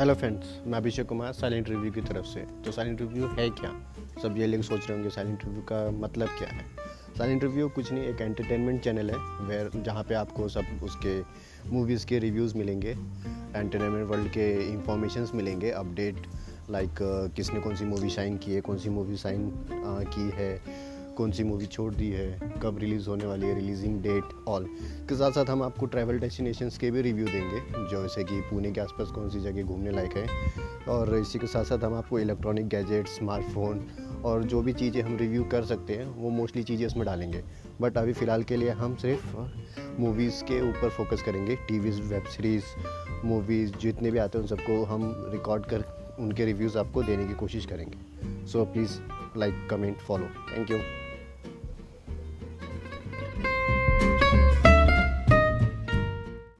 Hello friends मैं Abhishek Kumar silent review की तरफ़ से। तो साइलेंट रिव्यू है क्या? सब ये लोग सोच रहे होंगे साइलेंट रिव्यू का मतलब क्या है? साइलेंट रिव्यू कुछ नहीं, एक एंटरटेनमेंट चैनल है वेर जहाँ पे आपको सब उसके मूवीज़ के रिव्यूज़ मिलेंगे एंटरटेनमेंट वर्ल्ड के इंफॉर्मेशंस मिलेंगे अपडेट लाइक किसने कौन सी मूवी साइन की है, कौन सी मूवी साइन की है कौन सी मूवी छोड़ दी है, कब रिलीज़ होने वाली है रिलीजिंग डेट ऑल के साथ साथ हम आपको ट्रैवल डेस्टिनेशंस के भी रिव्यू देंगे, जैसे कि पुणे के आसपास कौन सी जगह घूमने लायक है. और इसी के साथ साथ हम आपको इलेक्ट्रॉनिक गैजेट स्मार्टफ़ोन और जो भी चीज़ें हम रिव्यू कर सकते हैं, वो मोस्टली चीज़ें इसमें डालेंगे. बट अभी फ़िलहाल के लिए हम सिर्फ़ मूवीज़ के ऊपर फोकस करेंगे. टीवीज़ वेब सीरीज़ मूवीज़ जितने भी आते हैं उन सबको हम रिकॉर्ड कर, उनके रिव्यूज़ आपको देने की कोशिश करेंगे. So please like comment follow thank you